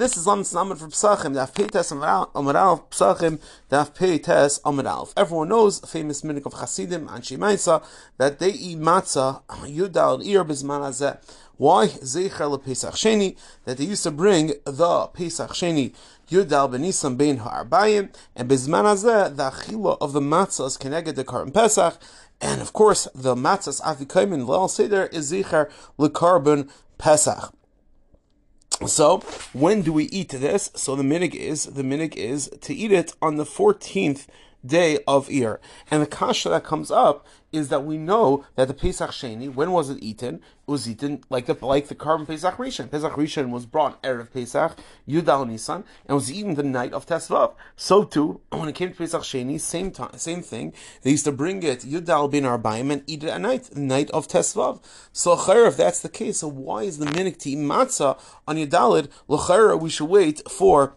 This is Lam Snamet for Pesachim, Daf Peites Amar Alf, Pesachim, Daf Peites Amar Alf. Everyone knows, famous minute of Chasidim, and Shemaisa that they eat matzah, Yudal Ir Bizman Hazeh. Why? Zecher Pesach Sheni, that they used to bring the Pesach Sheni, Yudal Benisam Bein Ha'arbayim, and Bizman Hazeh, the Achila of the matzah is connected to Karban Pesach, and of course, the matzahs Afikaimin Leil Seder is Zecher Lekarbon Pesach. So when do we eat this? So the minig is the minig is to eat it on the fourteenth day of Iyar. And the kasha that comes up is that we know that the Pesach Sheni, when was it eaten? It was eaten like the like the Karban Pesach Rishon. Pesach Rishon was brought erev Pesach, Yudal Nisan, and was eaten the night of Tesvav. So too, when it came to Pesach Sheni, same time, same thing. They used to bring it Yudal bin Arbaim and eat it at night, the night of Tesvav. So if that's the case, so why is the minik to eat matzah on Yudalid? L'chayr, we should wait for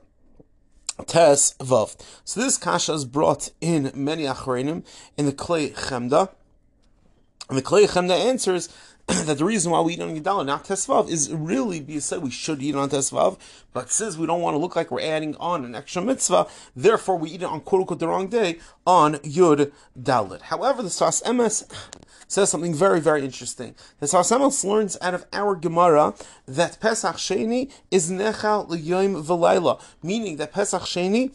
Tes Vav. So this kasha is brought in many achrenim in the Klei Chemda. And the Klei Chemda answers that the reason why we eat on Yidala, not Tesvav, is really be said we should eat on Tesvav, but since we don't want to look like we're adding on an extra mitzvah, therefore we eat it on quote unquote the wrong day on Yud Dalit. However, the Sfas Emes says something very, very interesting. The Sfas Emes learns out of our Gemara that Pesach Sheni is Nechal L'Yom V'Layla, meaning that Pesach Sheni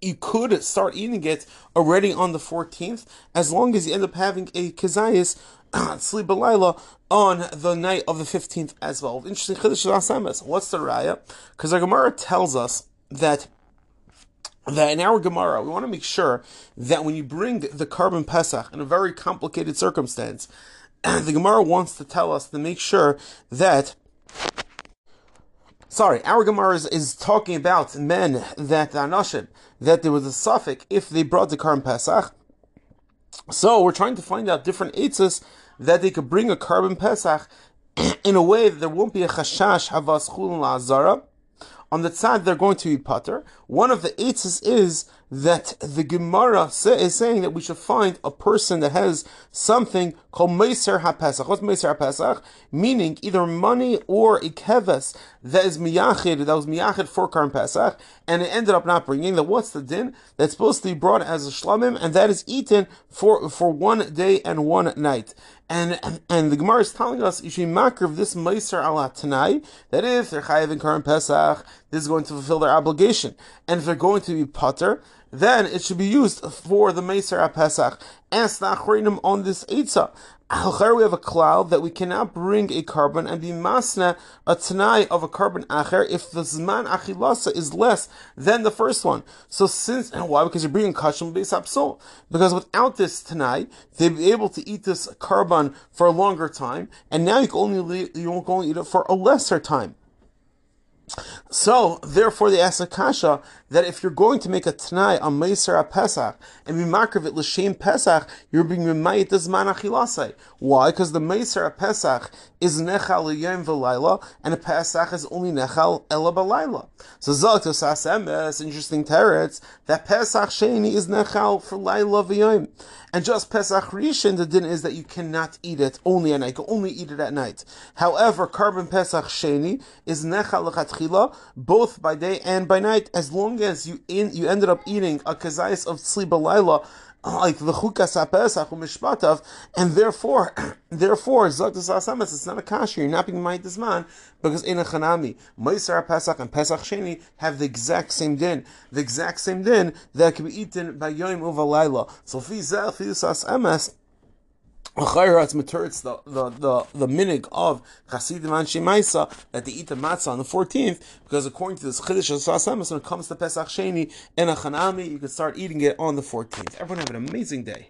you could start eating it already on the 14th as long as you end up having a kazayas sleep a on the night of the 15th as well. Interesting chiddush What's the raya? Because our Gemara tells us that that in our Gemara, we want to make sure that when you bring the Karban Pesach in a very complicated circumstance, the Gemara wants to tell us to make sure that sorry, our Gemara is, is, talking about men that Anashim, that there was a suffix if they brought the Karban Pesach. So we're trying to find out different eitzes that they could bring a Karban Pesach in a way that there won't be a chashash havas chulin la'azara. On the side they're going to be putter. One of the eitzes is that the Gemara is saying that we should find a person that has something called Meiser HaPesach. What's Meiser HaPesach? Meaning either money or a keves that is miyachid, that was miyachid for Karm Pesach, and it ended up not bringing. That what's the din? That's supposed to be brought as a shlamim, and that is eaten for, for one day and one night. And, and the Gemara is telling us you should makr of this Meiser ala Tanai, that if they're chayiv in Karm Pesach, this is going to fulfill their obligation. And if they're going to be putter, then it should be used for the Meser Pesach. Ask the Achrinim on this Eitzah. We have a cloud that we cannot bring a karban and be masna a tanai of a karban acher if the zman achilasa is less than the first one. So since and why? Because you're bringing kashim base apsol. Because without this tanai, they'd be able to eat this karban for a longer time, and now you can only you won't only eat it for a lesser time. So, therefore, they ask Akasha that if you're going to make a Tanai on Meiser Pesach and be it L'Shem Pesach, you're being Remayit Zman Achilasai. Why? Because the Meiser Pesach is Nechal Yom V'Laila, and a Pesach is only Nechal Ela. So, Zok Emes, interesting teretz, that Pesach Sheni is Nechal for Laila V'Yom. And just Pesach Rishon, the din is that you cannot eat it only at night. You can only eat it at night. However, Karban Pesach Sheni is Nechal L'Chatchila, both by day and by night, as long as you in, you ended up eating a kazayis of Tzli Balayla, like the chukas hapesach mishpatav, and therefore, therefore, zaktas asamas, it's not a kasha. You're not being made this man because in a chanami, Meiser Pesach and Pesach Sheni have the exact same din, the exact same din that can be eaten by Yom Uvalayla. So fizeh fizas emes. It's the, the, the, the minig of Chasidim and Shemaisa that they eat the matzah on the 14th, because according to this Chiddush of when it comes to Pesach Sheni and a Chanami, you can start eating it on the 14th. Everyone have an amazing day.